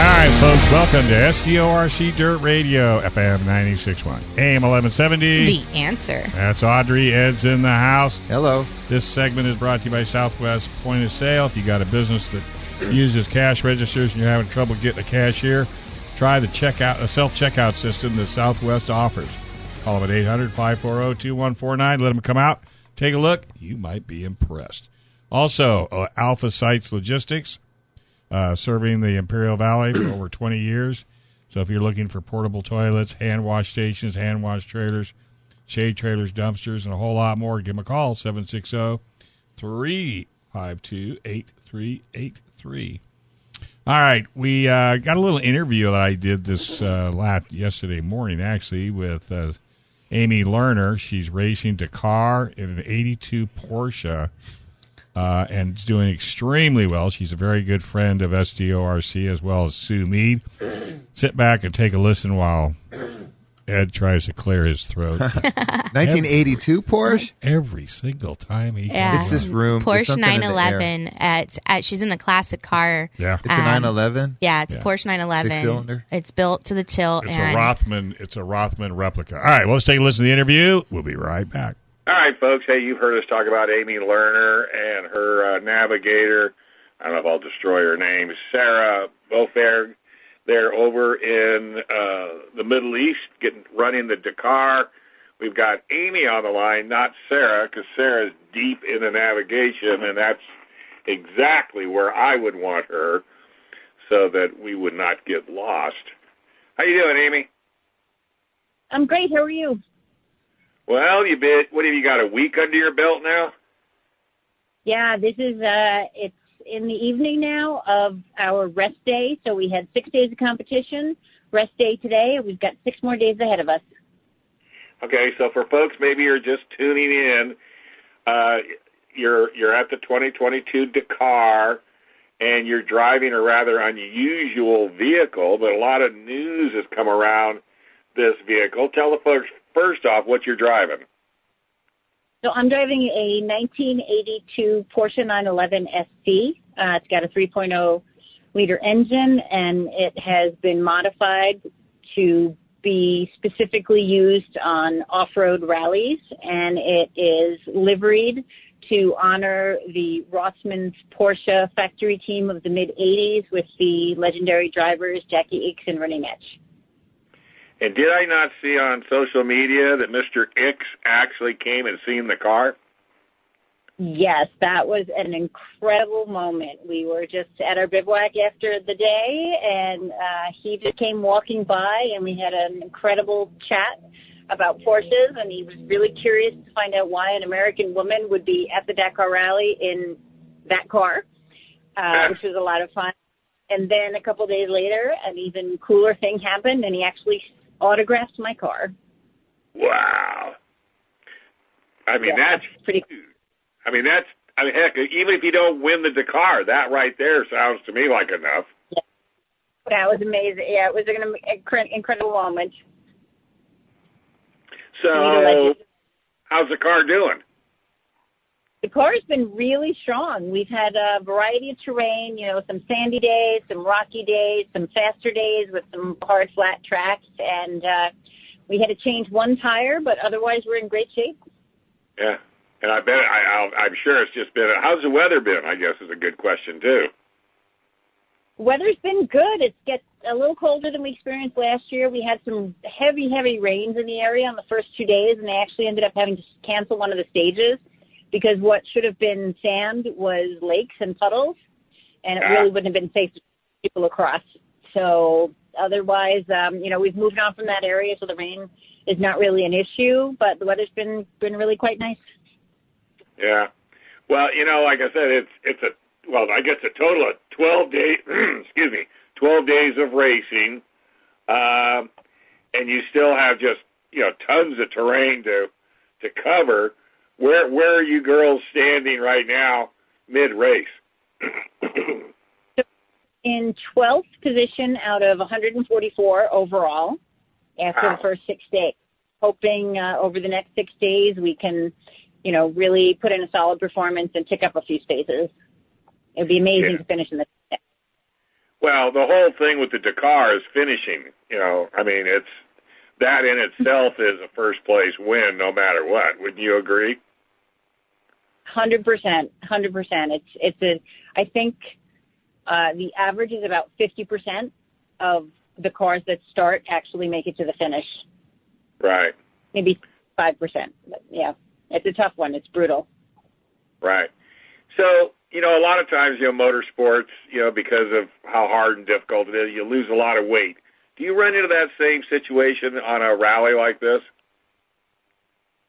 All right, folks, welcome to SDORC Dirt Radio, FM 96.1, AM 1170. The answer. That's Audrey. Ed's in the house. Hello. This segment is brought to you by Southwest Point of Sale. If you got a business that uses cash registers and you're having trouble getting a cashier, try the checkout, a self checkout system that Southwest offers. Call them at 800 540 2149. Let them come out, take a look. You might be impressed. Also, uh, Alpha Sites Logistics uh, serving the Imperial Valley for over 20 years. So if you're looking for portable toilets, hand wash stations, hand wash trailers, shade trailers, dumpsters, and a whole lot more, give them a call 760 352 8383. All right, we uh, got a little interview that I did this uh, last yesterday morning, actually, with uh, Amy Lerner. She's racing Dakar in an '82 Porsche uh, and is doing extremely well. She's a very good friend of SDORC as well as Sue Mead. Sit back and take a listen while Ed tries to clear his throat. 1982 Porsche. Every single time he Yeah. It's this room. Porsche something in the air. 911 at, at she's in the classic car. Yeah, It's a Um, 911. Yeah, it's Yeah. a Porsche 911. Six-cylinder? It's built to the tilt it's and a Rothman. It's a Rothman replica. All right, well, let's take a listen to the interview. We'll be right back. All right, folks. Hey, you've heard us talk about Amy Lerner and her uh, navigator. I don't know if I'll destroy her name. Sarah Beaufair. They're over in uh, the Middle East, getting running the Dakar. We've got Amy on the line, not Sarah, because Sarah's deep in the navigation, and that's exactly where I would want her, so that we would not get lost. How you doing, Amy? I'm great. How are you? Well, you bit. What have you got? A week under your belt now? Yeah, this is uh it's in the evening now of our rest day. So we had six days of competition, rest day today, we've got six more days ahead of us. Okay, so for folks maybe you're just tuning in, uh, you're you're at the 2022 Dakar, and you're driving a rather unusual vehicle, but a lot of news has come around this vehicle. Tell the folks first off what you're driving. So I'm driving a 1982 Porsche 911 SC. Uh, it's got a 3.0 liter engine, and it has been modified to be specifically used on off-road rallies, and it is liveried to honor the Rothmans Porsche factory team of the mid 80s with the legendary drivers Jacky Ickx and René Metge. And did I not see on social media that Mr. Ickx actually came and seen the car? Yes, that was an incredible moment. We were just at our bivouac after the day, and uh, he just came walking by, and we had an incredible chat about Porsches, and he was really curious to find out why an American woman would be at the Dakar Rally in that car, uh, which was a lot of fun. And then a couple days later, an even cooler thing happened, and he actually autographed my car. Wow. I mean, Yeah, that's pretty. I mean, that's. I mean, heck, even if you don't win the Dakar, that right there sounds to me like enough. That was amazing. Yeah, it was an incredible moment. So, how's the car doing? The car's been really strong. We've had a variety of terrain, you know, some sandy days, some rocky days, some faster days with some hard flat tracks, and uh, we had to change one tire, but otherwise we're in great shape. Yeah, and I bet I, I'll, I'm sure it's just been. How's the weather been? I guess is a good question too. Weather's been good. It gets a little colder than we experienced last year. We had some heavy, heavy rains in the area on the first two days, and they actually ended up having to cancel one of the stages because what should have been sand was lakes and puddles, and it really wouldn't have been safe to people across. So otherwise, um, you know, we've moved on from that area, so the rain is not really an issue. But the weather's been been really quite nice. Yeah. Well, you know, like I said, it's it's a well, I guess a total of twelve days. excuse me, twelve days of racing, um, and you still have just you know tons of terrain to to cover. Where where are you girls standing right now, mid race? in 12th position out of 144 overall after Wow. the first six days. Hoping uh, over the next six days we can, you know, really put in a solid performance and tick up a few spaces. It'd be amazing Yeah. to finish in the. Well, the whole thing with the Dakar is finishing. You know, I mean, it's that in itself is a first place win, no matter what. Wouldn't you agree? Hundred percent, hundred percent. It's it's a. I think uh, the average is about fifty percent of the cars that start actually make it to the finish. Right, Maybe five percent. Yeah, it's a tough one. It's brutal. right. So, you know, a lot of times, you know, motorsports, you know, because of how hard and difficult it is, you lose a lot of weight. Do you run into that same situation on a rally like this?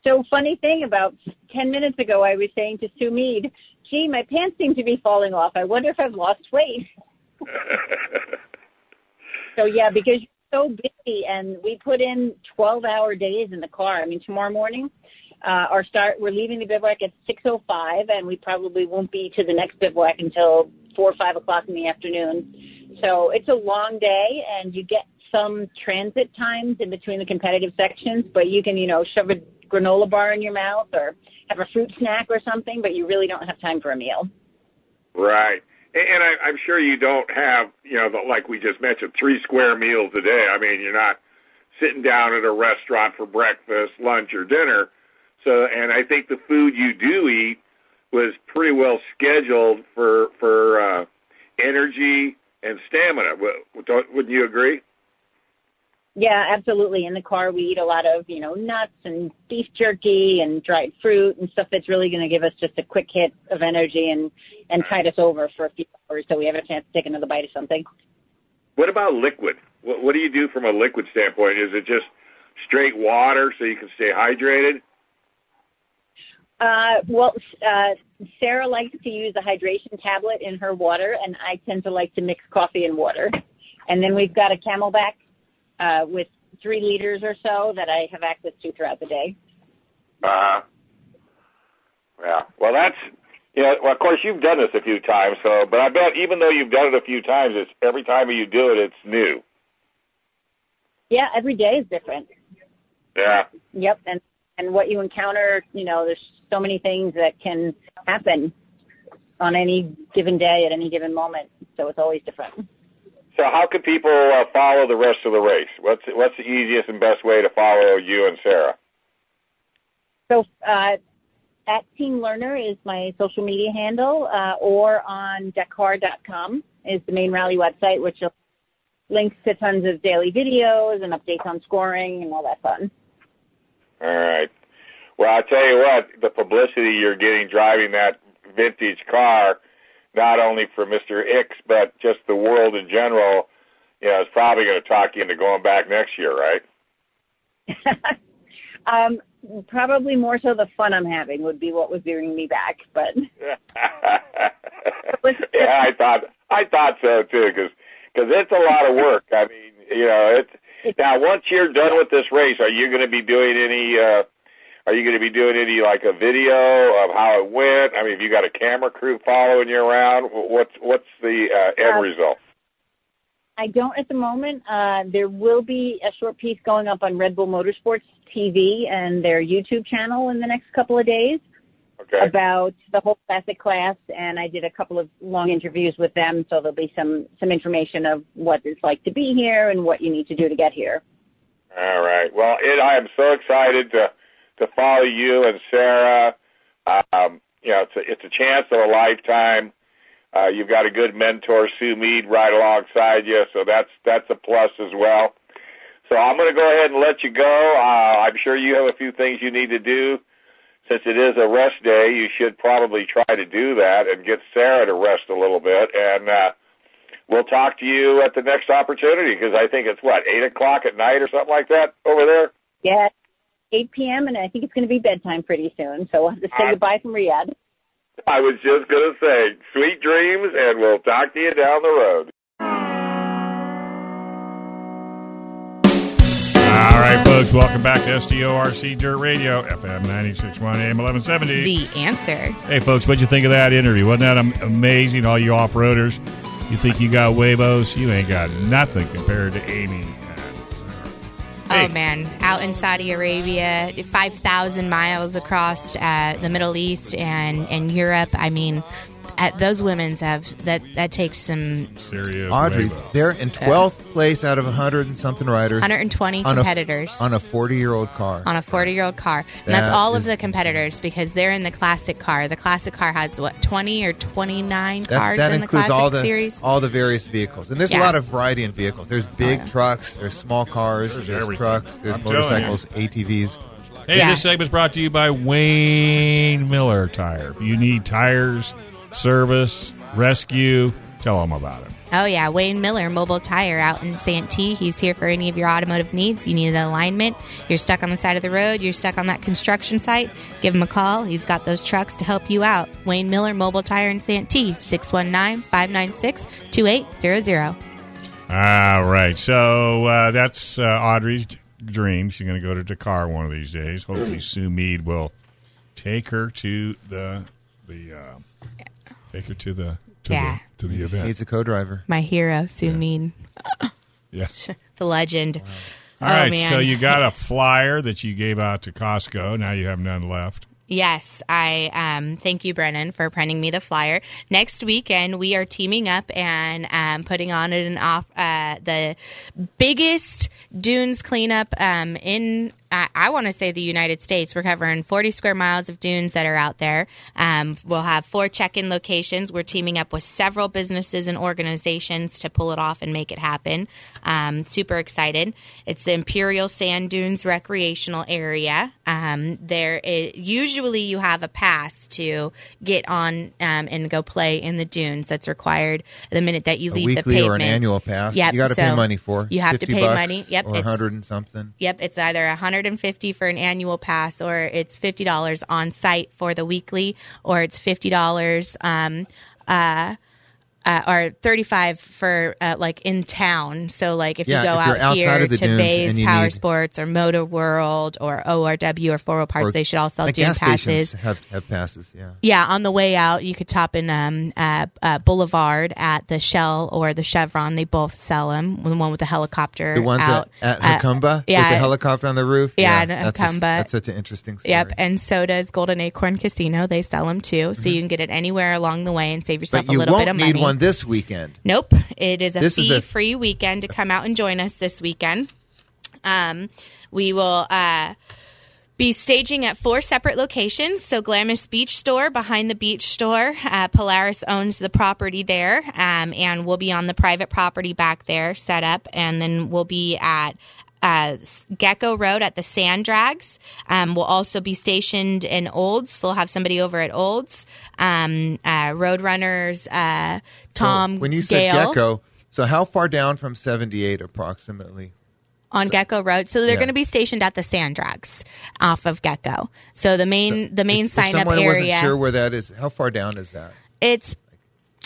So funny thing about ten minutes ago, I was saying to Sue Mead, "Gee, my pants seem to be falling off. I wonder if I've lost weight." So yeah, because you're so busy, and we put in twelve-hour days in the car. I mean, tomorrow morning, uh, our start. We're leaving the bivouac at six oh five, and we probably won't be to the next bivouac until four or five o'clock in the afternoon. So it's a long day, and you get some transit times in between the competitive sections, but you can, you know, shove a granola bar in your mouth or have a fruit snack or something, but you really don't have time for a meal. Right. And I, I'm sure you don't have, you know, the, like we just mentioned, three square meals a day. I mean, you're not sitting down at a restaurant for breakfast, lunch, or dinner. So, and I think the food you do eat was pretty well scheduled for for uh, energy and stamina. Wouldn't you agree? Yeah, absolutely. In the car, we eat a lot of, you know, nuts and beef jerky and dried fruit and stuff that's really going to give us just a quick hit of energy and and tide us over for a few hours so we have a chance to take another bite of something. What about liquid? What, what do you do from a liquid standpoint? Is it just straight water so you can stay hydrated? Uh, well, uh, Sarah likes to use a hydration tablet in her water, and I tend to like to mix coffee and water. And then we've got a CamelBak uh, with three liters or so that I have access to throughout the day. Uh huh. Yeah. Well, that's you know. Well, of course, you've done this a few times. So, but I bet even though you've done it a few times, it's every time you do it, it's new. Yeah, every day is different. Yeah. Yep, and and what you encounter, you know, there's so many things that can happen on any given day at any given moment. So it's always different. So, how can people uh, follow the rest of the race? What's what's the easiest and best way to follow you and Sarah? So uh, at Team Lerner is my social media handle, uh, or on Dakar.com is the main rally website, which links to tons of daily videos and updates on scoring and all that fun. All right. Well, I tell you what, the publicity you're getting driving that vintage car, not only for Mr. Ickx, but just the world in general, you know, is probably going to talk you into going back next year, right? um, probably more so the fun I'm having would be what was bringing me back, but yeah, I thought I thought so too, because cause it's a lot of work. I mean, you know, it's now once you're done with this race, are you going to be doing any? uh Are you going to be doing any like a video of how it went? I mean, have you got a camera crew following you around? What's what's the uh, end Uh, result? I don't at the moment. Uh, there will be a short piece going up on Red Bull Motorsports TV and their YouTube channel in the next couple of days. Okay. about the whole classic class, and I did a couple of long interviews with them. So there'll be some some information of what it's like to be here and what you need to do to get here. All right. Well, it, I am so excited to to follow you and Sarah. Um, you know, it's a, it's a chance of a lifetime. Uh, you've got a good mentor, Sue Mead, right alongside you, so that's that's a plus as well. So I'm going to go ahead and let you go. Uh, I'm sure you have a few things you need to do. Since it is a rest day, you should probably try to do that and get Sarah to rest a little bit. And uh, we'll talk to you at the next opportunity because I think it's what eight o'clock at night or something like that over there. Yeah, 8 p.m. and I think it's going to be bedtime pretty soon. So we'll have to say Uh, goodbye from Riyadh. I was just going to say, sweet dreams, and we'll talk to you down the road. All right, folks, welcome back to SDORC Dirt Radio, FM 961 AM 1170. The answer. Hey, folks, what'd you think of that interview? Wasn't that amazing? All you off roaders, you think you got Wavos? You ain't got nothing compared to Amy. Oh man, out in Saudi Arabia, five thousand miles across uh, the Middle East and and Europe. I mean, at, those women's have that that takes some serious. Audrey, they're in 12th place out of 100 and something riders. 120 on a- competitors. on a 40 year old car. on a 40 year old car. And that's all of the competitors because they're in the classic car. The classic car has what 20 or 29 That, cars that in the includes classic all the series. all the various vehicles, and there's a lot of variety in vehicles. There's oh, big yeah. trucks, there's small cars, there's, everything. trucks, there's I'm motorcycles, ATVs. Hey, Yeah. this is brought to you by Wayne Miller Tire. If you need tires, service, rescue, tell them about it. Oh yeah, Wayne Miller, Mobile Tire out in Santee. He's here for any of your automotive needs. You need an alignment. You're stuck on the side of the road. You're stuck on that construction site. Give him a call. He's got those trucks to help you out. Wayne Miller, Mobile Tire in Santee, 619-596-2800. All right. So uh, that's uh, Audrey's dream. She's going to go to Dakar one of these days. Hopefully, Sue Mead will take her to the the uh, take her to the to Yeah. the to the event. He's a co-driver. My hero, Sue Mead, Yes. the legend. All oh, right. man. So you got a flyer that you gave out to Costco. Now you have none left. Yes, I um, thank you, Brennan, for printing me the flyer. Next weekend, we are teaming up and um, putting on an off uh, the biggest dunes cleanup um, in. I, I want to say the United States. We're covering 40 square miles of dunes that are out there. Um, we'll have four check-in locations. We're teaming up with several businesses and organizations to pull it off and make it happen. Um, super excited. It's the Imperial Sand Dunes Recreational Area. Um, there is, usually you have a pass to get on um, and go play in the dunes. That's required the minute that you A leave the weekly pavement. or an annual pass. Yep, you got to pay money for. You have to pay money. Yep, or it's- 100 and something. Yep, it's either 150 for an annual pass or it's $50 on site for the weekly or it's $50 um uh uh, or 35 for uh, like in town. So like if Yeah, you go if out here to Bays Power need- Sports or Motor World or ORW or 4 Wheel Parts, Or they should all sell dune gas passes. have, have passes. Yeah. Yeah, on the way out, you could top in um, uh, uh, Boulevard at the Shell or the Chevron. They both sell them. The one with the helicopter The ones out at, uh, at Jacumba yeah, with the helicopter on the roof. Yeah, in that's a- Jacumba. that's such an interesting story. Yep, and so does Golden Acorn Casino. They sell them too, so you can get it anywhere along the way and save yourself Mm-hmm. But a little bit of money. One this weekend. Nope, it is a This is a- fee-free weekend to come out and join us this weekend. Um, we will. Uh, be staging at four separate locations. So, Glamis Beach Store behind the beach store. Uh, Polaris owns the property there, um, and we'll be on the private property back there set up. And then we'll be at uh, Gecko Road at the Sand Drags. Um, we'll also be stationed in Olds. They'll have somebody over at Olds. Um, uh, Roadrunners, uh, Tom, So when you said Gecko, so how far down from 78 approximately? on Gecko Road. So they're Yeah. going to be stationed at the Sand Drags off of Gecko. So the main the main If sign up someone area. wasn't sure where that is, how far down is that? It's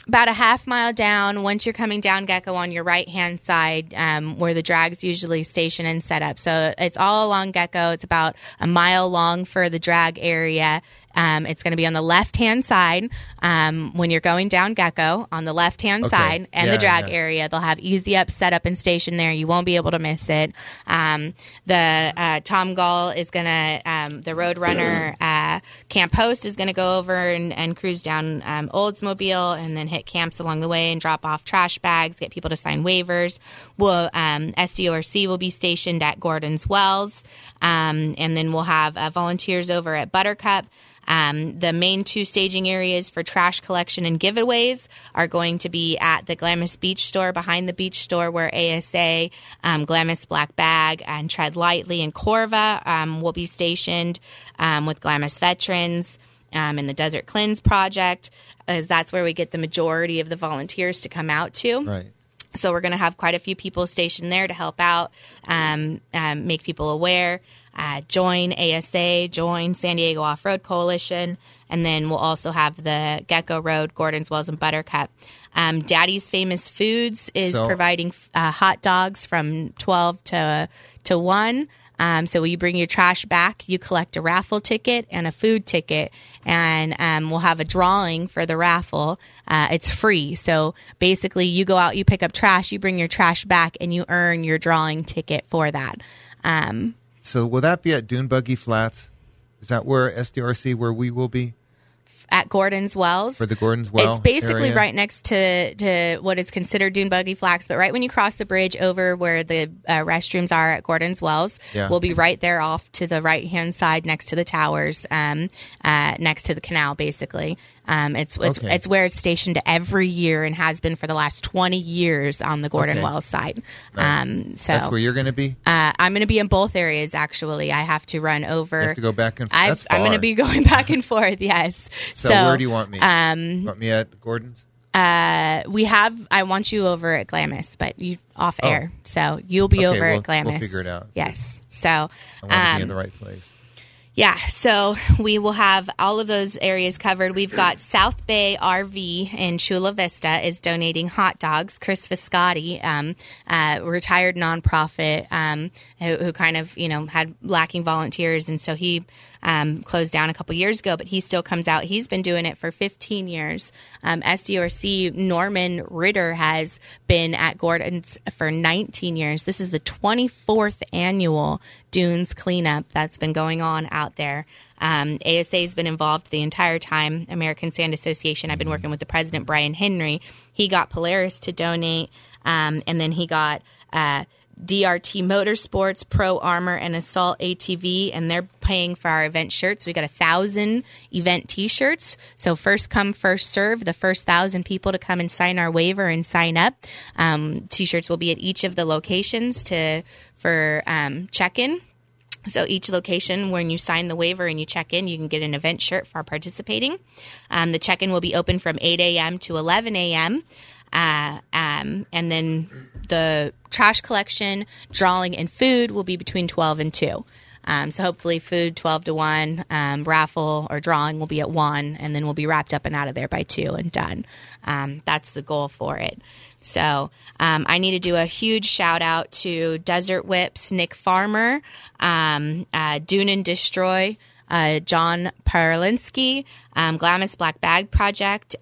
about a half mile down. Once you're coming down Gecko on your right hand side, um, where the drags usually station and set up. So it's all along Gecko. It's about a mile long for the drag area. Um, it's going to be on the left hand side um, when you're going down Gecko on the left hand Okay. side and Yeah, the drag yeah. area. They'll have easy up, set up, and station there. You won't be able to miss it. Um, the uh, Tom Gall is going to, um, the Roadrunner uh, camp host is going to go over and, and cruise down um, Oldsmobile and then hit camps along the way and drop off trash bags, get people to sign waivers. We'll, um, SDORC will be stationed at Gordon's Wells. Um, and then we'll have uh, volunteers over at Buttercup. Um, the main two staging areas for trash collection and giveaways are going to be at the Glamis Beach Store, behind the beach store, where ASA, um, Glamis Black Bag, and Tread Lightly and Corva um, will be stationed um, with Glamis veterans um, in the Desert Cleanse Project, as that's where we get the majority of the volunteers to come out to. Right. So we're going to have quite a few people stationed there to help out, um, um, make people aware. Uh, join ASA, join San Diego Off Road Coalition, and then we'll also have the Gecko Road, Gordon's Wells, and Buttercup. Um, Daddy's Famous Foods is So- providing uh, hot dogs from twelve to to one. Um, so you bring your trash back, you collect a raffle ticket and a food ticket, and um, we'll have a drawing for the raffle. Uh, it's free. So basically, you go out, you pick up trash, you bring your trash back, and you earn your drawing ticket for that. Um, So will that be at Dune Buggy Flats? Is that where SDRC where we will be at Gordon's Wells. for the Gordon's Well? it's basically area? right next to, to what is considered Dune Buggy Flats, but right when you cross the bridge over where the uh, restrooms are at Gordon's Wells, Yeah. we'll be right there off to the right hand side next to the towers, um, uh, next to the canal, basically. Um, it's it's, Okay. it's where it's stationed every year and has been for the last 20 years on the Gordon Okay. Wells side. Nice. Um, so That's where you're going to be. uh, I'm going to be in both areas. Actually, I have to run over. You have to go back and that's I'm going to be going back and forth. Yes. So, where do you want me? Um, want me at Gordon's? uh, we have. I want you over at Glamis, but you off Oh. air, so you'll be Okay, over we'll- at Glamis. we'll figure it out. Yes. So, I want to um, be in the right place. Yeah, so we will have all of those areas covered. We've got South Bay RV in Chula Vista is donating hot dogs. Chris Viscotti, um, uh, retired nonprofit, um, who, who kind of you know had lacking volunteers, and so he um, closed down a couple years ago. But he still comes out. He's been doing it for 15 years. Um, SDRC Norman Ritter has been at Gordon's for 19 years. This is the 24th annual dunes cleanup that's been going on out there. Um, ASA has been involved the entire time. American Sand Association. I've been working with the president, Brian Henry. He got Polaris to donate, um, and then he got. Uh, DRT Motorsports, Pro Armor, and Assault ATV, and they're paying for our event shirts. We got a thousand event T-shirts. So first come, first serve. The first thousand people to come and sign our waiver and sign up. Um, T-shirts will be at each of the locations to for um, check-in. So each location, when you sign the waiver and you check in, you can get an event shirt for participating. Um, the check-in will be open from 8 a.m. to 11 a.m. Uh, um, and then the trash collection, drawing, and food will be between 12 and 2. Um, so hopefully, food 12 to 1, um, raffle or drawing will be at 1, and then we'll be wrapped up and out of there by 2 and done. Um, that's the goal for it. So um, I need to do a huge shout out to Desert Whips, Nick Farmer, um, uh, Dune and Destroy, uh, John Parlinsky, um, Glamis Black Bag Project,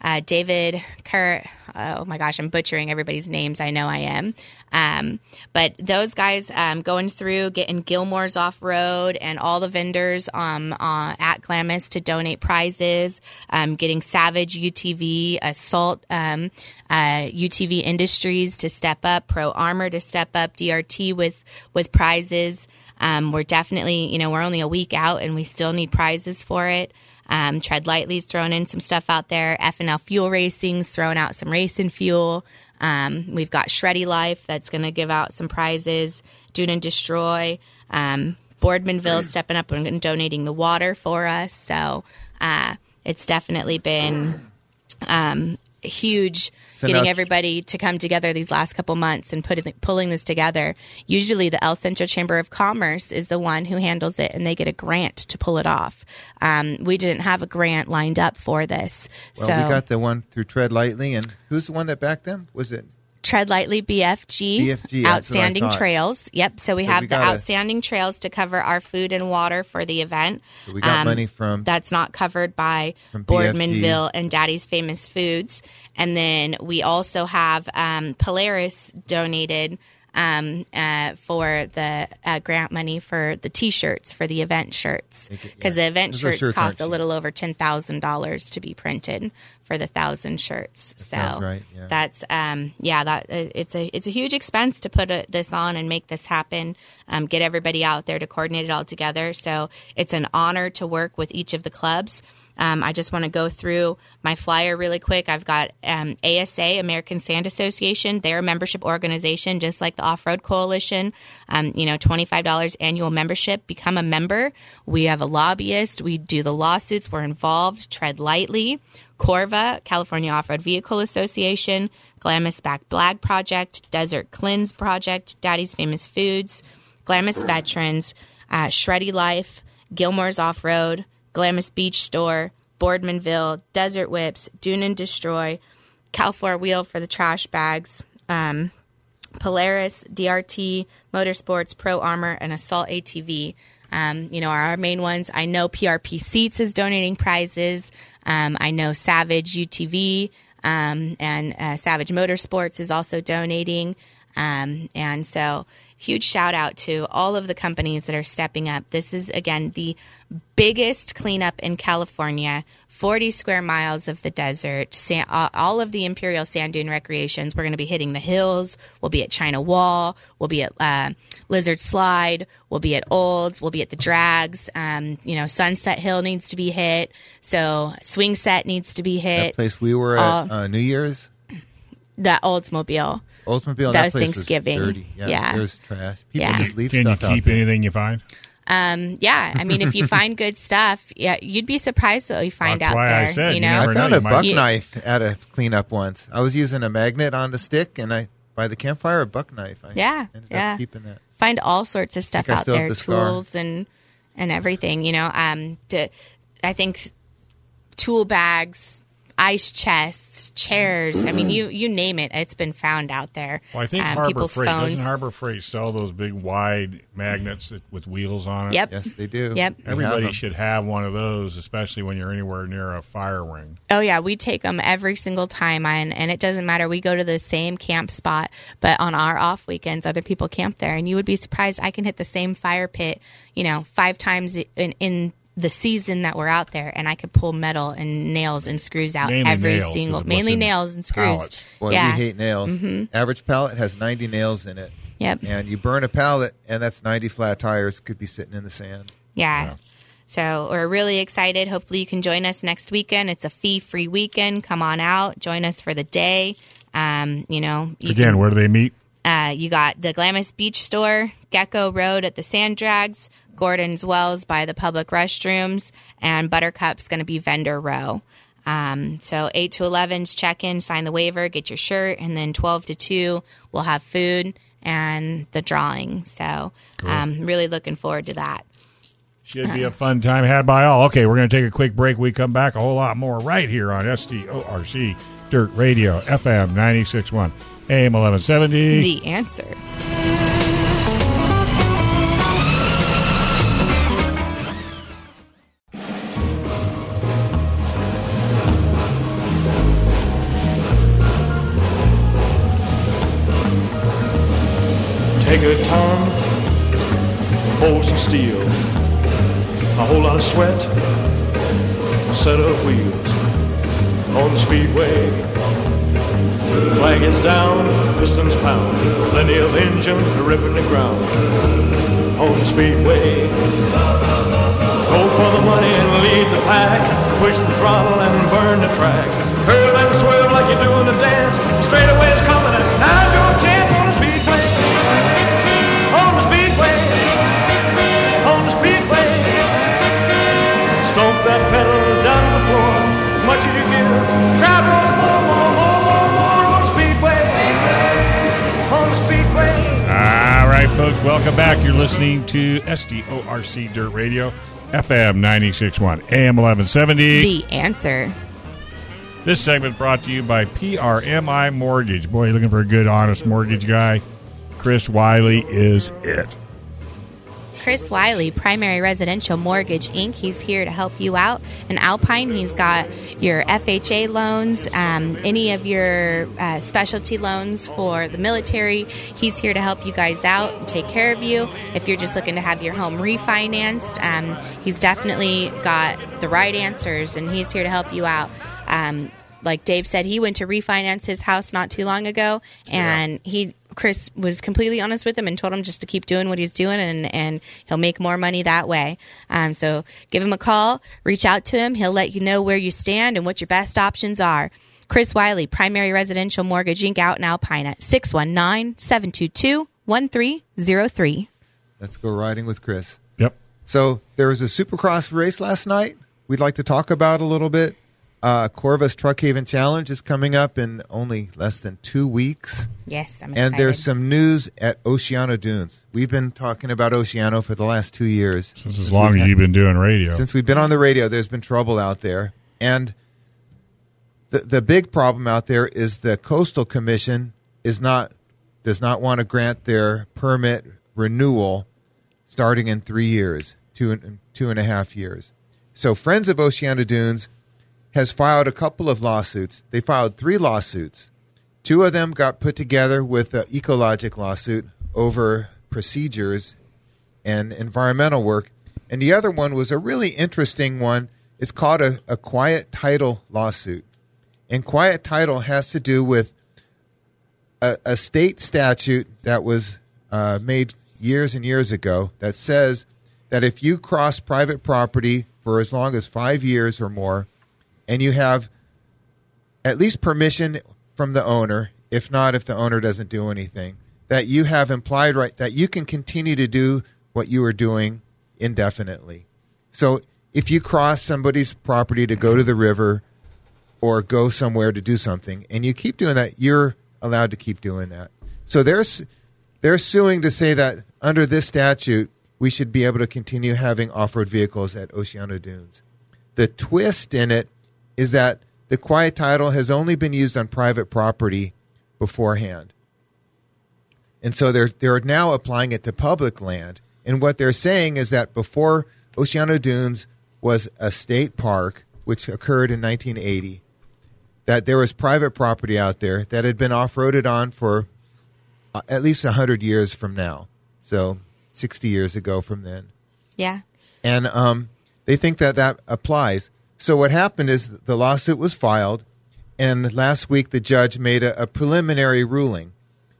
uh, David Kerr. Oh my gosh, I'm butchering everybody's names. I know I am. Um, but those guys um, going through, getting Gilmore's off road and all the vendors um, uh, at Glamis to donate prizes, um, getting Savage UTV, Assault um, uh, UTV Industries to step up, Pro Armor to step up, DRT with with prizes. Um, we're definitely, you know, we're only a week out and we still need prizes for it. Um, Tread Lightly's thrown in some stuff out there. FNL Fuel Racing's thrown out some racing fuel. Um, we've got Shreddy Life that's going to give out some prizes. Dune and Destroy. Um, Boardmanville stepping up and donating the water for us. So uh, it's definitely been um, huge So getting now- everybody to come together these last couple months and putting pulling this together. Usually, the El Centro Chamber of Commerce is the one who handles it, and they get a grant to pull it off. Um, we didn't have a grant lined up for this, Well, so we got the one through Tread Lightly, and who's the one that backed them? Was it Tread Lightly BFG, BFG, that's what I Outstanding. Trails. Yep. So we So have we the gotta- Outstanding Trails to cover our food and water for the event. So we got money from- That's not covered by Boardmanville and Daddy's Famous Foods. And then we also have um, Polaris donated um, uh, for the uh, grant money for the T-shirts for the event shirts because the event Those shirts, shirts cost a little over ten thousand dollars to be printed for the thousand shirts. so right, yeah. that's um, yeah that uh, it's a it's a huge expense to put a, this on and make this happen. Um, get everybody out there to coordinate it all together. So it's an honor to work with each of the clubs. Um, I just want to go through my flyer really quick. I've got um, ASA, American Sand Association. They're a membership organization, just like the Off Road Coalition. Um, you know, $25 annual membership. Become a member. We have a lobbyist. We do the lawsuits. We're involved. Tread lightly. Corva, California Off Road Vehicle Association. Glamis Back Black Project. Desert Cleanse Project. Daddy's Famous Foods. Glamis Veterans. Uh, Shreddy Life. Gilmore's Off Road. Glamis Beach Store, Boardmanville, Desert Whips, Dune and Destroy, Four Wheel for the trash bags, um, Polaris, DRT, Motorsports, Pro Armor, and Assault ATV. Um, you know, are our main ones. I know PRP Seats is donating prizes. Um, I know Savage UTV um, and uh, Savage Motorsports is also donating. Um, and so, huge shout out to all of the companies that are stepping up. This is, again, the biggest cleanup in California 40 square miles of the desert, uh, all of the Imperial Sand Dune recreations. We're going to be hitting the hills. We'll be at China Wall. We'll be at uh, Lizard Slide. We'll be at Olds. We'll be at the Drags. Um, you know, Sunset Hill needs to be hit. So, Swing Set needs to be That hit. place we were at uh, New Year's, the Oldsmobile. Oldsmobile. That That, was Thanksgiving. Was dirty. Yeah, Yeah. there's trash. People Yeah. just leave stuff. Can you stuff out keep there. anything you find? Um, yeah, I mean, if you find good stuff, yeah, you'd be surprised what you find That's out why there. I said you you know, never I found know, a you might- buck You- knife at a cleanup once. I was using a magnet on the stick, and I by the campfire a buck knife. I Yeah, ended yeah. up keeping that. find all sorts of stuff out there, the scar. tools and and everything. You know, um, to, I think tool bags, ice chests, chairs. I mean, you you name it, it's been found out there. Well, I think um, Harbor Freight phones. doesn't Harbor Freight sell those big wide magnets that, with wheels on it. Yep. Yes, they do. Yep. We have Everybody should have one of those, especially when you're anywhere near a fire ring. Oh yeah, we take them every single time, and and it doesn't matter. We go to the same camp spot, but on our off weekends, other people camp there, and you would be surprised. I can hit the same fire pit, you know, five times in in the season that we're out there, and I could pull metal and nails and screws out Mainly every nails, 'cause single, of mainly nails and screws. pallets. Boy, yeah, Mm-hmm. we hate nails. Average pallet has 90 nails in it. Yep. And you burn a pallet, and that's 90 flat tires could be sitting in the sand. Yeah. Yeah. So we're really excited. Hopefully you can join us next weekend. It's a fee-free weekend. Come on out, join us for the day. Um, you know, you Again, can- where do they meet? Uh, you got the Glamis Beach Store, Gecko Road at the Sand Drags, Gordon's Wells by the public restrooms, and Buttercup's going to be vendor row. Um, so 8 to 11's check in, sign the waiver, get your shirt, and then 12 to 2 we'll have food and the drawing. So um, really looking forward to that. Should be a fun time had by all. Okay, we're going to take a quick break. We come back a whole lot more right here on SDORC Dirt Radio, FM 96.1, AM 1170. The answer. A ton, hold some steel, a whole lot of sweat, a set of wheels on the speedway. Flag is down, pistons pound, of engine ripping the ground on the speedway. Go for the money and lead the pack, push the throttle and burn the track. Curve and swerve Stomp that pedal down to the floor as much as you can. Crowd wants more, more, more, more, more on the speedway. On the speedway. All right, folks, welcome back. You're listening to SDORC Dirt Radio, FM 96.1, AM 1170. The answer. This segment brought to you by PRMI Mortgage. Boy, you're looking for a good, honest mortgage guy. Chris Wiley is it. Chris Wiley, Primary Residential Mortgage Inc. He's here to help you out. In Alpine, he's got your FHA loans, um, any of your uh, specialty loans for the military. He's here to help you guys out and take care of you. If you're just looking to have your home refinanced, um, he's definitely got the right answers and he's here to help you out. Um, like Dave said, he went to refinance his house not too long ago, and he Chris was completely honest with him and told him just to keep doing what he's doing, and and he'll make more money that way. Um, so give him a call, reach out to him. He'll let you know where you stand and what your best options are. Chris Wiley, Primary Residential Mortgage Inc. out in Alpine at 619 722 1303. Let's go riding with Chris. Yep. So there was a Supercross race last night. We'd like to talk about a little bit. Uh, Corva's Truck Haven Challenge is coming up in only less than two weeks. Yes, I'm And there's some news at Oceano Dunes. We've been talking about Oceano for the last two years. Since as long as you've been doing radio. Since we've been on the radio, there's been trouble out there. And the the big problem out there is the Coastal Commission is not does not want to grant their permit renewal starting in three years, two and two and a half years. So Friends of Oceano Dunes has filed a couple of lawsuits. They filed three lawsuits. Two of them got put together with the Ecologic lawsuit over procedures and environmental work. And the other one was a really interesting one. It's called a, a quiet title lawsuit. And quiet title has to do with a, a state statute that was uh, made years and years ago that says that if you cross private property for as long as five years or more, and you have at least permission from the owner, if not if the owner doesn't do anything, that you have implied right that you can continue to do what you are doing indefinitely. So if you cross somebody's property to go to the river or go somewhere to do something and you keep doing that, you're allowed to keep doing that. So there's they're suing to say that under this statute we should be able to continue having off-road vehicles at Oceano Dunes. The twist in it is that the quiet title has only been used on private property beforehand. And so they're they're now applying it to public land. And what they're saying is that before Oceano Dunes was a state park, which occurred in 1980, that there was private property out there that had been off-roaded on for uh, at least 100 years from now. So 60 years ago from then Yeah. and um, they think that that applies. So what happened is the lawsuit was filed, and last week the judge made a, a preliminary ruling.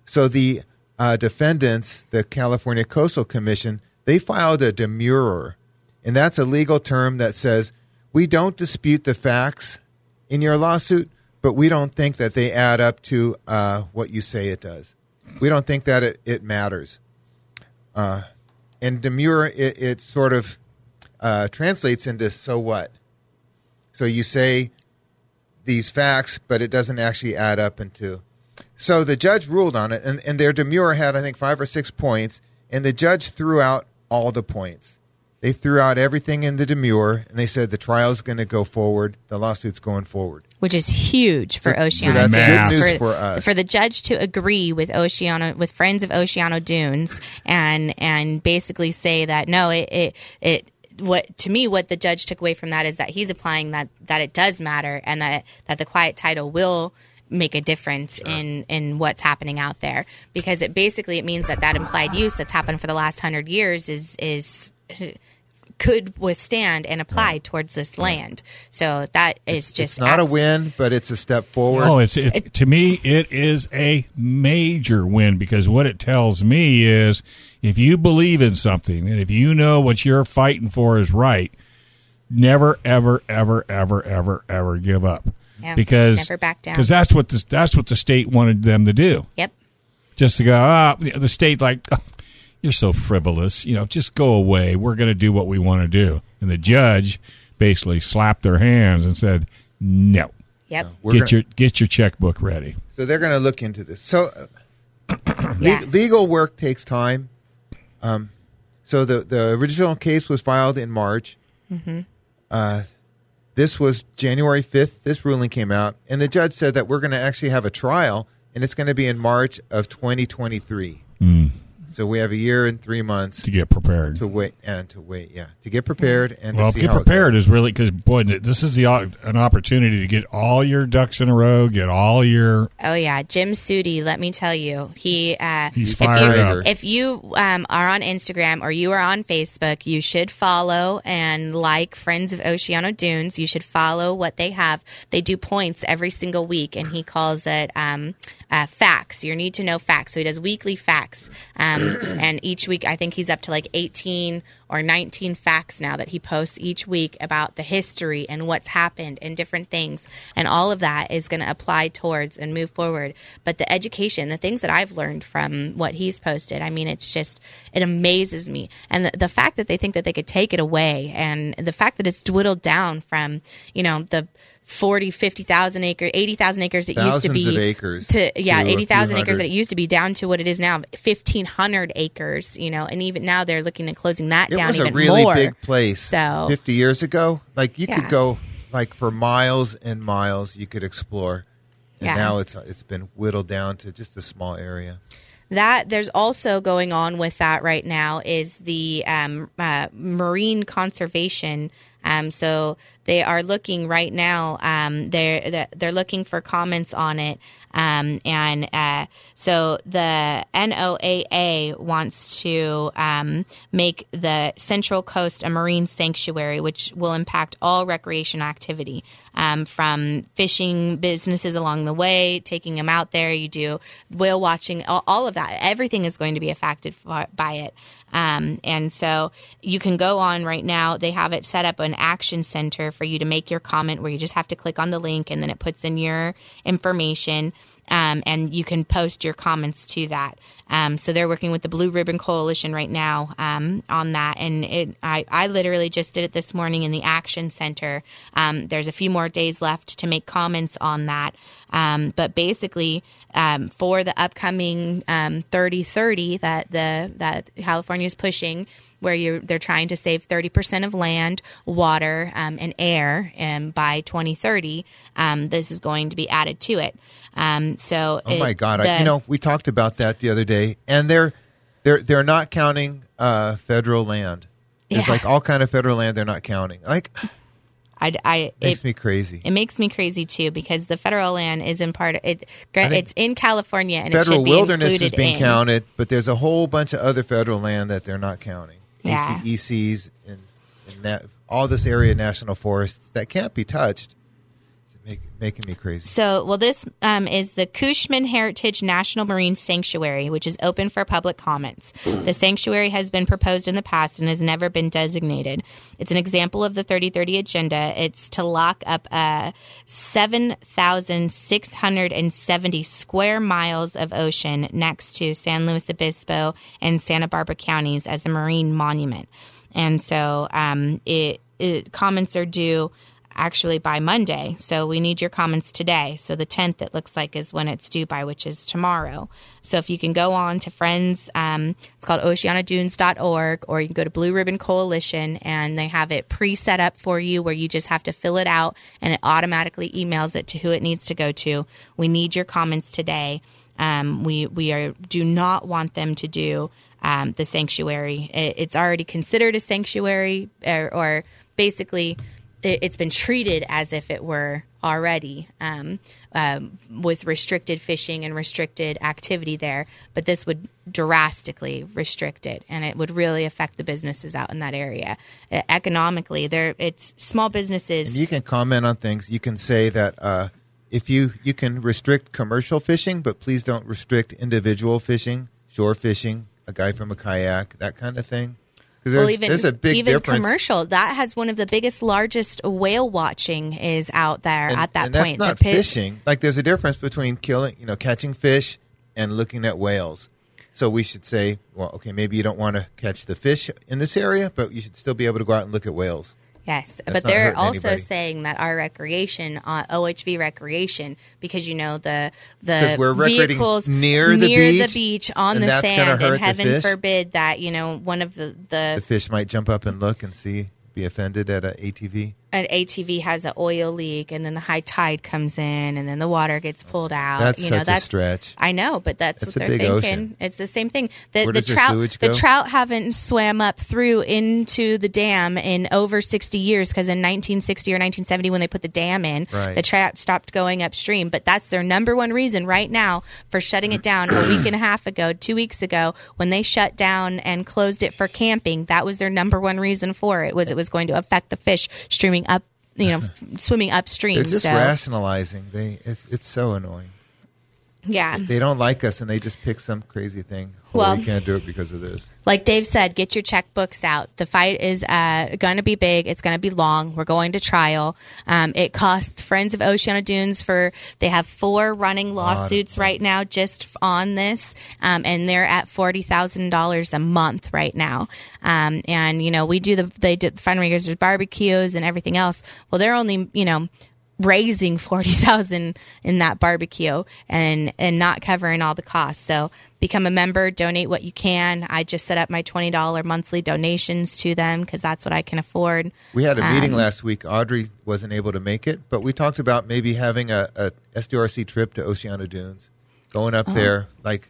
So the uh, defendants, the California Coastal Commission, they filed a demurrer, and that's a legal term that says we don't dispute the facts in your lawsuit, but we don't think that they add up to uh, what you say it does. We don't think that it, it matters. Uh, and demure, it, it sort of uh, translates into so what. So you say these facts, but it doesn't actually add up into. So the judge ruled on it, and, and their demure had, I think, five or six points, and the judge threw out all the points. They threw out everything in the demure, and they said the trial's going to go forward, the lawsuit's going forward. which is huge for So- so Oceano that's Dunes. good news for us. for the judge to agree with Oceano with Friends of Oceano Dunes and and basically say that no, it it, it what to me what the judge took away from that is that he's applying that that it does matter and that that the quiet title will make a difference in in what's happening out there. Because it basically it means that that implied use that's happened for the last 100 years is is could withstand and apply towards this land. So that is just It's not abs- a win, but it's a step forward. Oh, it's it, to me it is a major win because what it tells me is if you believe in something and if you know what you're fighting for is right, never ever ever ever ever ever give up. Yeah, because never back down. Because that's what the that's what the state wanted them to do. Yep. Just to go, ah, the state like "Oh, you're so frivolous, you know, just go away. We're going to do what we want to do. And the judge basically slapped their hands and said, "No." Yep. We're Get gonna- your get your checkbook ready. So they're going to look into this. So uh, Yeah. le- legal work takes time. Um, so the the original case was filed in March. Mhm. Uh, this was January 5th. This ruling came out, and the judge said that we're going to actually have a trial, and it's going to be in March of 2023. So we have a year and three months to get prepared to wait and to wait. Yeah, to get prepared and well, to see get how it prepared goes. is really because boy, this is the an opportunity to get all your ducks in a row, get all your Oh yeah, Jim Suty. Let me tell you, he. Uh, He's if fired you, up. If you um, are on Instagram or you are on Facebook, you should follow and like Friends of Oceano Dunes. You should follow what they have. They do points every single week, and he calls it um, uh, facts. Your need to know facts. So he does weekly facts, um, Um, and each week I think he's up to like eighteen or 19 facts now that he posts each week about the history and what's happened and different things. And all of that is going to apply towards and move forward. But the education, the things that I've learned from what he's posted, I mean, it's just, it amazes me. And the, the fact that they think that they could take it away and the fact that it's dwindled down from, you know, the 40, 50,000 acre, 80,000 acres it used to be of acres to, yeah, to 80,000 acres that it used to be down to what it is now, 1,500 acres, you know, and even now they're looking at closing that It down was a even really more. big place So 50 years ago. Like you Yeah. could go like for miles and miles you could explore. And Yeah. now it's it's been whittled down to just a small area. that there's also going on with that right now is the um, uh, marine conservation. Um, so they are looking right now. Um, they're they're- they're looking for comments on it. Um, and uh, so the NOAA wants to um, make the Central Coast a marine sanctuary, which will impact all recreation activity um, from fishing businesses along the way, taking them out there. You do whale watching, all, all of that. Everything is going to be affected f- by it. Um, and so you can go on right now. They have it set up an action center for you to make your comment where you just have to click on the link and then it puts in your information. Um, and you can post your comments to that. Um, so they're working with the Blue Ribbon Coalition right now um, on that. And it, I, I literally just did it this morning in the Action Center. Um, there's a few more days left to make comments on that. Um, but basically, um, for the upcoming um, 3030 that the that California is pushing, where you they're trying to save 30% of land, water, um, and air and by 2030, um, this is going to be added to it. Um, so, Oh it- my God! I, you know, we talked about that the other day, and they're they're they're not counting uh, federal land. There's Yeah. like all kind of federal land they're not counting. Like I, I makes it, me crazy. It makes me crazy too because the federal land is in part it. It's in California and it federal should be wilderness is being in. counted, but there's a whole bunch of other federal land that they're not counting. Yeah. ECs and, and na- all this area national forests that can't be touched. Make, making me crazy. So, well, this um, is the Chumash Heritage National Marine Sanctuary, which is open for public comments. The sanctuary has been proposed in the past and has never been designated. It's an example of the 3030 agenda. It's to lock up uh, 7,670 square miles of ocean next to San Luis Obispo and Santa Barbara counties as a marine monument. And so um, it, it comments are due actually by Monday. So we need your comments today. So the 10th, it looks like, is when it's due by, which is tomorrow. So if you can go on to Friends, um, it's called oceanodunes.org, or you can go to Blue Ribbon Coalition and they have it pre set up for you where you just have to fill it out and it automatically emails it to who it needs to go to. We need your comments today. Um, we, we are, do not want them to do um, the sanctuary. It, it's already considered a sanctuary, or, or basically, it, it's been treated as if it were already um, um, with restricted fishing and restricted activity there. But this would drastically restrict it, and it would really affect the businesses out in that area. Uh, economically, there it's small businesses. And you can comment on things. You can say that uh, if you you can restrict commercial fishing, but please don't restrict individual fishing, shore fishing, a guy from a kayak, that kind of thing. There's, well, even there's a big even difference. commercial that has one of the biggest, largest whale watching is out there and, at that and point. That's not fishing. Like there's a difference between killing, you know, catching fish and looking at whales. So we should say, well, okay, maybe you don't want to catch the fish in this area, but you should still be able to go out and look at whales. Yes, That's but they're also anybody. saying that our recreation, uh, OHV recreation, because you know the the vehicles near the beach, beach, on and the sand, and heaven forbid that you know one of the The the fish might jump up and look and see, be offended at an ATV. An ATV has an oil leak, and then the high tide comes in, and then the water gets pulled out. That's you such know, a stretch. I know, but that's, That's what they're thinking. ocean. It's the same thing. The, Where the trout, the trout haven't swam up through into the dam in over sixty years because in 1960 or 1970 when they put the dam in, Right. the trout stopped going upstream. But that's their number one reason right now for shutting it down a week and a half ago, two weeks ago, when they shut down and closed it for camping. That was their number one reason for it was it was going to affect the fish streaming up, you know, swimming upstream. They're just so rationalizing. They it's, it's so annoying. Yeah, They don't like us, and they just pick some crazy thing. Oh, Well- we can't do it because of this. like Dave said, get your checkbooks out. The fight is uh, going to be big. It's going to be long. We're going to trial. Um, it costs Friends of Oceano Dunes for they have four running lawsuits right now just on this, um, and they're at forty thousand dollars a month right now. Um, and you know we do the they do fundraisers, barbecues, and everything else. Well, they're only you know raising 40,000 in that barbecue and and not covering all the costs. So become a member, donate what you can. I just set up my $20 monthly donations to them cuz that's what I can afford. We had a meeting Um, last week. Audrey wasn't able to make it, but we talked about maybe having a, a SDRC trip to Oceano Dunes, going up Oh. there. Like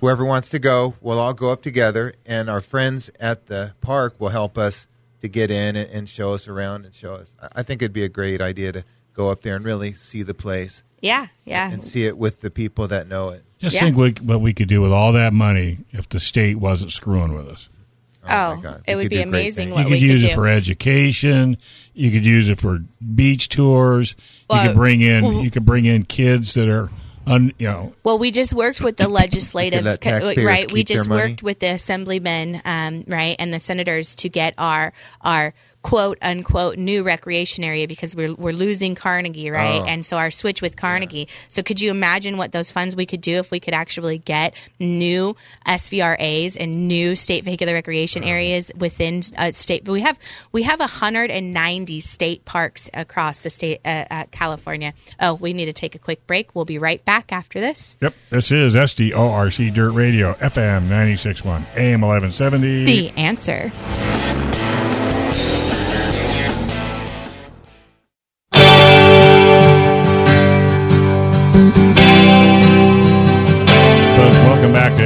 whoever wants to go, we'll all go up together, and our friends at the park will help us to get in and, and show us around and show us. I think it'd be a great idea to go up there and really see the place Yeah, yeah. and see it with the people that know it. Just Yeah. think what, what we could do with all that money if the state wasn't screwing with us. Oh, my God. it would be amazing what you we could use could it do. for education. You could use it for beach tours. you could bring in well- you could bring in kids that are un, you know Well, we just worked with the legislative, right? We just worked with the assemblymen, um, right, and the senators to get our our quote unquote new recreation area because we're we're losing Carnegie, right? Oh. And so our switch with Carnegie. So could you imagine what those funds we could do if we could actually get new SVRAs and new state vehicular recreation areas within a state? But we have we have 190 state parks across the state uh, uh, California. Oh, we need to take a quick break. We'll be right back after this. Yep, this is SDORC Dirt Radio, FM 96.1, AM 1170. The answer.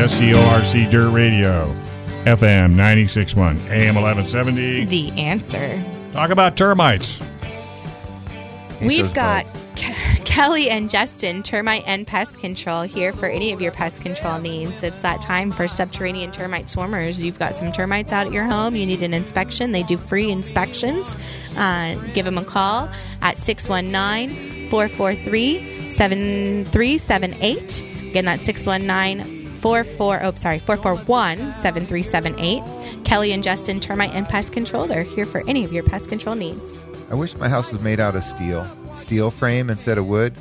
Welcome back to SDORC Dirt Radio, FM 96.1, AM 1170. The answer. Talk about termites. Hate We've got. Ke- Kelly and Justin, termite and pest control, here for any of your pest control needs. It's that time for subterranean termite swarmers. You've got some termites out at your home. You need an inspection. They do free inspections. Uh, give them a call at 619 443 7378. Again, that's 619 44, oh, sorry, 441 7378. Kelly and Justin, termite and pest control. They're here for any of your pest control needs. I wish my house was made out of steel, steel frame instead of wood,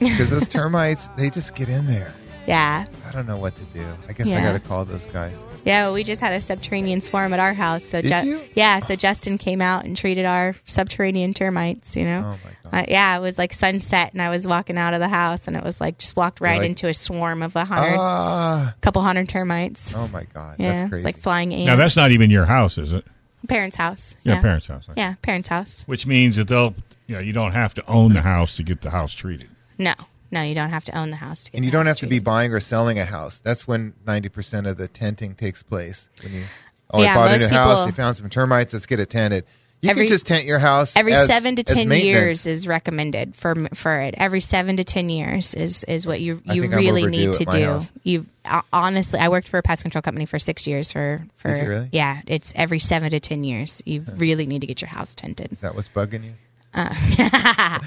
because those termites they just get in there. Yeah. I don't know what to do. I guess I got to call those guys. Yeah, well, we just had a subterranean swarm at our house. So Did Ju- you? yeah, so Justin came out and treated our subterranean termites. You know, Oh my god! uh, yeah, it was like sunset, and I was walking out of the house, and it was like just walked right like- into a swarm of a hundred, Ah, couple hundred termites. oh my god! yeah, That's it's crazy. like flying ants. Now, that's not even your house, is it? parents' house. Your yeah. parents' house. okay. Yeah, parents' house. Which means that they'll, you know, you don't have to own the house to get the house treated. No, no, you don't have to own the house. To get and you don't house have to be buying or selling a house. That's when ninety percent of the tenting takes place. When you oh, Yeah, I bought a new house, people- they found some termites. Let's get it tented. You Every- can just tent your house Every as- seven to ten years is recommended for for it. Every seven to ten years is is what you you really need to do. house. You uh, honestly, I worked for a pest control company for six years. For for really? yeah, it's every seven to ten years. You really need to get your house tented. Is that what's bugging you? Uh,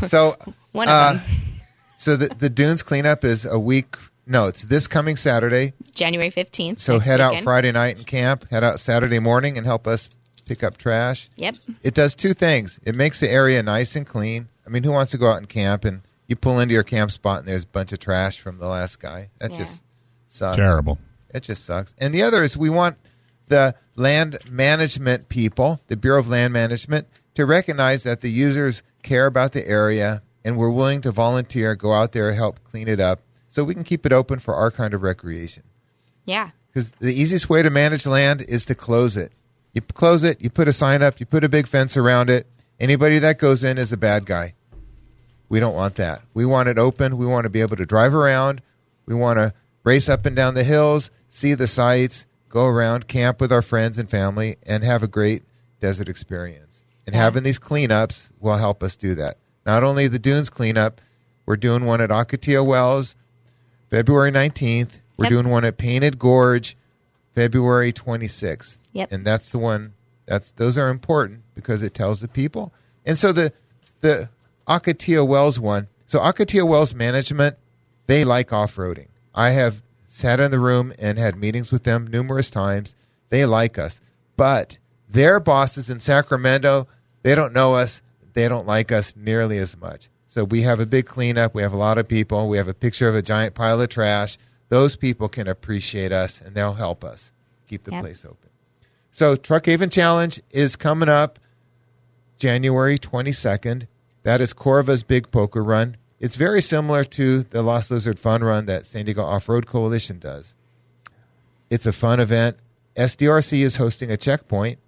So One of uh, them, So the the dunes cleanup is a week. No, it's this coming Saturday. January fifteenth. So head out Friday night and camp. Head out Saturday morning and help us pick up trash. Yep. It does two things. It makes the area nice and clean. I mean, who wants to go out and camp and you pull into your camp spot and there's a bunch of trash from the last guy? That Yeah. just sucks. Terrible. It just sucks. And the other is we want the land management people, the Bureau of Land Management, to recognize that the users care about the area and we're willing to volunteer, go out there, help clean it up so we can keep it open for our kind of recreation. Yeah. Because the easiest way to manage land is to close it. You close it, you put a sign up, you put a big fence around it, Anybody that goes in is a bad guy. We don't want that. We want it open. We want to be able to drive around. We want to race up and down the hills, see the sights, go around, camp with our friends and family, and have a great desert experience. And having these cleanups will help us do that. Not only the dunes cleanup, we're doing one at Ocotillo Wells February 19th. We're Yep. doing one at Painted Gorge February 26th. Yep. And that's the one that's those are important because it tells the people. And so the the Ocotillo Wells one. So Ocotillo Wells management, they like off-roading. I have sat in the room and had meetings with them numerous times. They like us. But their bosses in Sacramento, they don't know us. They don't like us nearly as much. So we have a big cleanup. We have a lot of people. We have a picture of a giant pile of trash. Those people can appreciate us and they'll help us keep the Yep. place open. So Truck Haven Challenge is coming up January 22nd. That is Corva's Big Poker Run. It's very similar to the Lost Lizard Fun Run that San Diego Off Road Coalition does. It's a fun event. SDRC is hosting a checkpoint.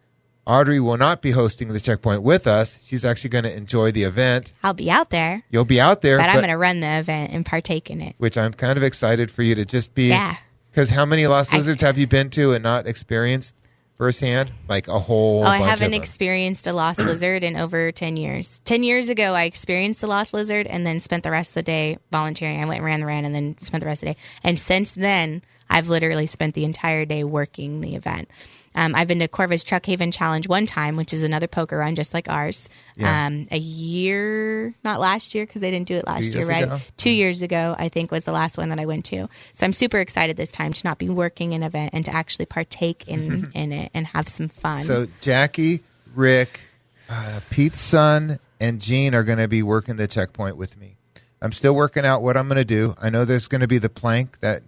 Audrey will not be hosting the checkpoint with us. She's actually going to enjoy the event. I'll be out there, You'll be out there, but I'm going to run the event and partake in it. which I'm kind of excited for you to just be. Yeah. Because how many Lost I- Lizards have you been to and not experienced firsthand? Like a whole. Oh, I haven't experienced a lost lizard in over 10 years. 10 years ago, I experienced a lost lizard and then spent the rest of the day volunteering. I went and ran the ran and then spent the rest of the day. And since then, I've literally spent the entire day working the event. Um, I've been to Corva's Truck Haven Challenge one time, which is another poker run just like ours. Yeah. Um, a year, not last year because they didn't do it last year, right? ago? Two years ago, I think was the last one that I went to. So I'm super excited this time to not be working an event and to actually partake in in it and have some fun. So Jackie, Rick, uh, Pete's son, and Gene are going to be working the checkpoint with me. I'm still working out what I'm going to do. I know there's going to be the plank that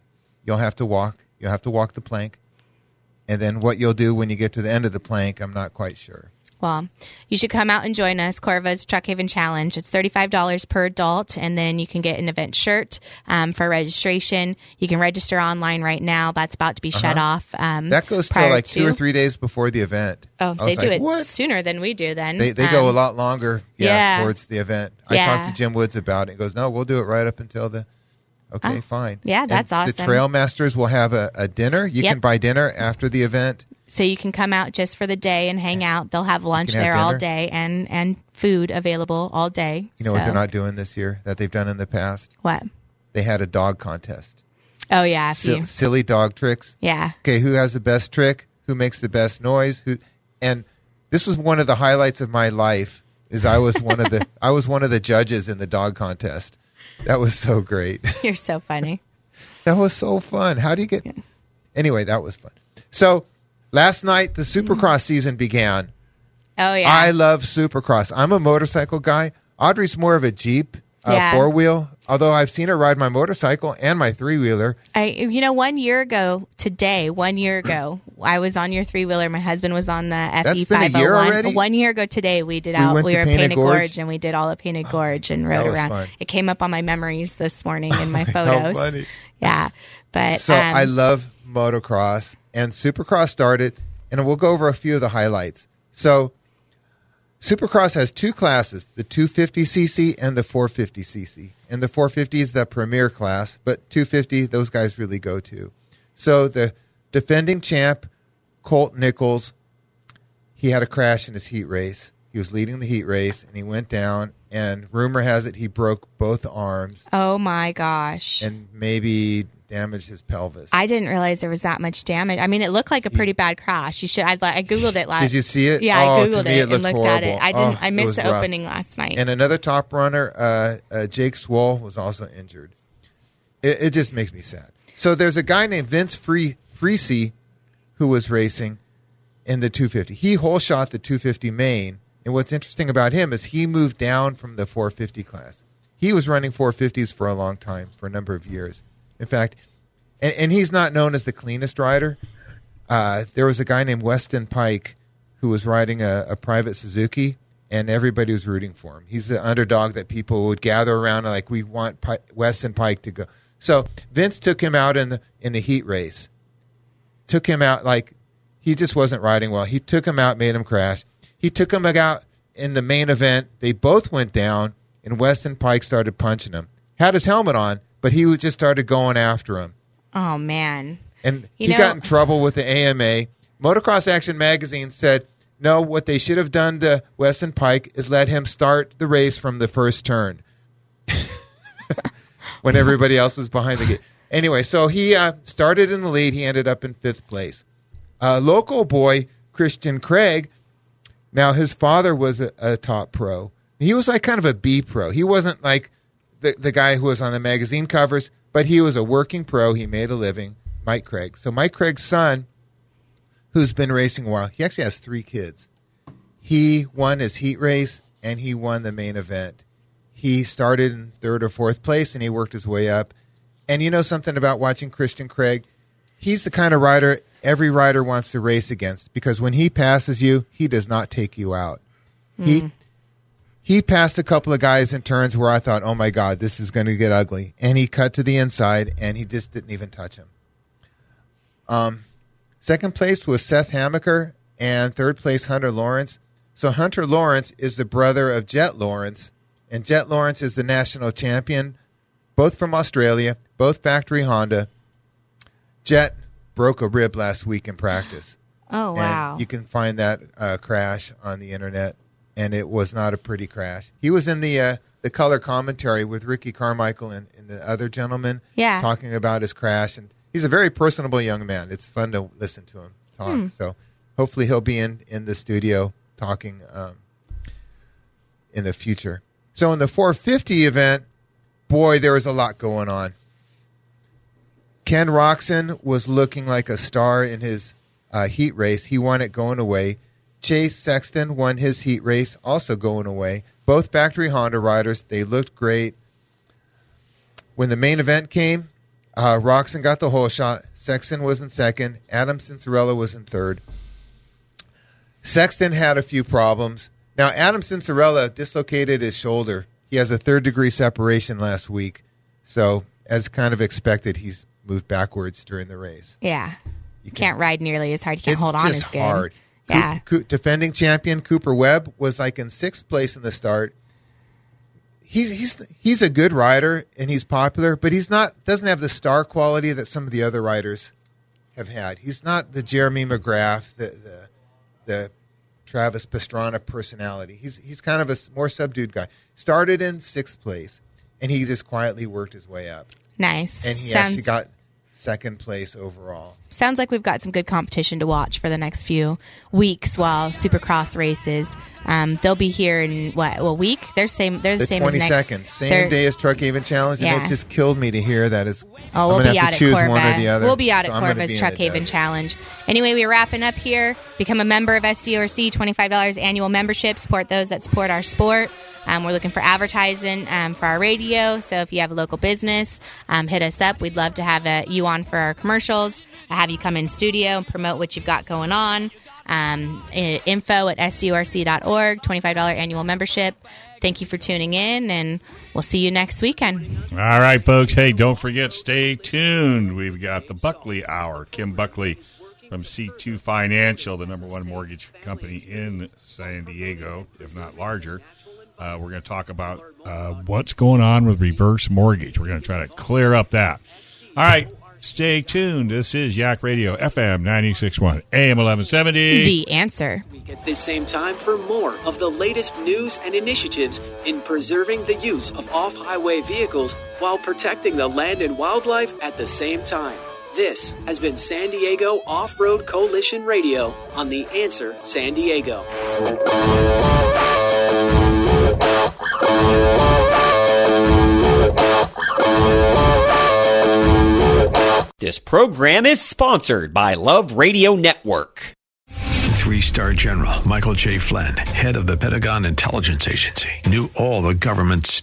you'll have to walk. You'll have to walk the plank. And then what you'll do when you get to the end of the plank, I'm not quite sure. Well, you should come out and join us. Corva's Truck Haven Challenge. It's $35 per adult, and then you can get an event shirt um, for registration. You can register online right now. That's about to be shut Uh-huh. off. Um, That goes till like two or three days before the event. Oh, they do like, it What? sooner than we do then. They, they go a Um, lot longer, yeah, yeah. towards the event. I Yeah. talked to Jim Woods about it. He goes, "No, we'll do it right up until the." Okay, Oh. fine. Yeah, And that's The awesome. Trail Masters will have a, a dinner. You Yep. can buy dinner after the event. So you can come out just for the day and hang out. They'll have lunch have there all day and, and food available all day. You know what they're not doing this year that they've done in the past? What? They had a dog contest. Oh, yeah. you- silly dog tricks. yeah. Okay, who has the best trick? Who makes the best noise? Who? And this was one of the highlights of my life. Is I was one of the I was one of the judges in the dog contest. That was so great. You're so funny. That was so fun. How do you get? Anyway, that was fun. So last night the mm-hmm. Supercross season began. Oh, yeah. I love Supercross. I'm a motorcycle guy. Audrey's more of a Jeep, uh, four wheel. Although I've seen her ride my motorcycle and my three wheeler. I, you know, one year ago today, one year ago, I was on your three wheeler. My husband was on the FE That's been a five hundred year one. already? One year ago today, we did out. went We were Painted Painted Gorge? Gorge. and we did all of Painted Gorge and rode around. fun. It came up on my memories this morning in my photos. funny. Yeah, but So um, I love motocross and Supercross started, and we'll go over a few of the highlights. So Supercross has two classes: the 250cc and the 450cc. And the 450 is the premier class, but 250 those guys really go to. So the defending champ Colt Nichols, he had a crash in his heat race. He was leading the heat race, and he went down. And rumor has it he broke both arms oh my gosh, and maybe damaged his pelvis. I didn't realize there was that much damage. I mean, it looked like a pretty bad crash. You should. I, I googled it last. Did you see it? Yeah, Oh, I googled it, it and looked at it. I didn't. Oh, I missed the rough. opening last night. And another top runner, uh, uh, Jake Swole, was also injured. It, it just makes me sad. So there's a guy named Vince Free Friese who was racing in the 250. He whole shot the 250 main. And what's interesting about him is he moved down from the 450 class. He was running 450s for a long time, for a number of years. In fact, and, and he's not known as the cleanest rider. Uh, there was a guy named Weston Peick who was riding a, a private Suzuki, and everybody was rooting for him. He's the underdog that people would gather around, like we want Pi- Weston Peick to go. So Vince took him out in the in the heat race. Took him out like he just wasn't riding well. He took him out, made him crash. He took him out in the main event, they both went down, and Weston Peick started punching him. Had his helmet on, but he was- just started going after him. Oh man. And You he know- got in trouble with the AMA. Motocross Action Magazine said, no, what they should have done to Weston Peick is let him start the race from the first turn when everybody else was behind the gate. Anyway, so he uh, started in the lead. He ended up in fifth place. Uh, local boy, Christian Craig, now his father was a, a top pro. He was like kind of a B pro. He wasn't like the, the guy who was on the magazine covers, but he was a working pro. He made a living, Mike Craig. So Mike Craig's son, who's been racing a while, he actually has three kids. He won his heat race and he won the main event. He started in third or fourth place and he worked his way up. And you know something about watching Christian Craig? He's the kind of rider every rider wants to race against because when he passes you, he does not take you out. He hmm. He passed a couple of guys in turns where I thought, "Oh my god, this is going to get ugly." And he cut to the inside and he just didn't even touch him. Um second place was Seth Hammaker and third place Hunter Lawrence. So Hunter Lawrence is the brother of Jett Lawrence and Jett Lawrence is the national champion both from Australia, both factory Honda. Jett broke a rib last week in practice. Oh And wow. you can find that uh, crash on the internet, and it was not a pretty crash. He was in the uh, the color commentary with Ricky Carmichael and, and the other gentleman, Yeah. talking about his crash. And he's a very personable young man. It's fun to listen to him talk. Hmm. So hopefully he'll be in in the studio talking um, in the future. So in the 450 event, boy, there was a lot going on. Ken Roczen was looking like a star in his uh, heat race. He won it going away. Chase Sexton won his heat race, also going away. Both factory Honda riders, they looked great. When the main event came, uh, Roczen got the whole shot. Sexton was in second. Adam Cianciarulo was in third. Sexton had a few problems. Now, Adam Cianciarulo dislocated his shoulder. He has a third degree separation last week. So, as kind of expected, he's moved backwards during the race. yeah. You can't ride nearly as hard. You can't hold on just as good. hard. Yeah. Coop- Coop- defending champion Cooper Webb was like in sixth place in the start. He's he's he's a good rider and he's popular, but he's not doesn't have the star quality that some of the other riders have had. He's not the Jeremy McGrath, the the, the Travis Pastrana personality. He's he's kind of a more subdued guy. Started in sixth place, and he just quietly worked his way up, Nice. and he Sounds, actually got second place overall. sounds like we've got some good competition to watch for the next few weeks while Supercross races. Um, they'll be here in what a week? They're same. They're the, The same twenty as next. second, same they're- day as Truck Haven Challenge, and Yeah. it just killed me to hear that. Is Oh, we'll be have out to at Corva. one or the other. We'll be out So at Corva's Truck Haven. Challenge. Anyway, we're wrapping up here. Become a member of SDORC, $25 annual membership. Support those that support our sport. Um, we're looking for advertising um, for our radio. So if you have a local business, um, hit us up. We'd love to have uh, you on for our commercials, have you come in studio and promote what you've got going on. Um, info at sdorc.org, $25 annual membership. Thank you for tuning in, and we'll see you next weekend. All right, folks. Hey, don't forget, stay tuned. We've got the Buckley Hour. Kim Buckley from C2 Financial, the number one mortgage company in San Diego, if not larger. Uh, we're going to talk about uh, what's going on with reverse mortgage. We're going to try to clear up that. All right, stay tuned. This is Yak Radio, FM 961, AM 1170. The answer. week at this same time for more of the latest news and initiatives in preserving the use of off highway vehicles while protecting the land and wildlife at the same time. This has been San Diego Off Road Coalition Radio on The Answer San Diego. This program is sponsored by Love Radio Network. Three star general Michael J. Flynn, head of the Pentagon Intelligence Agency, knew all the government's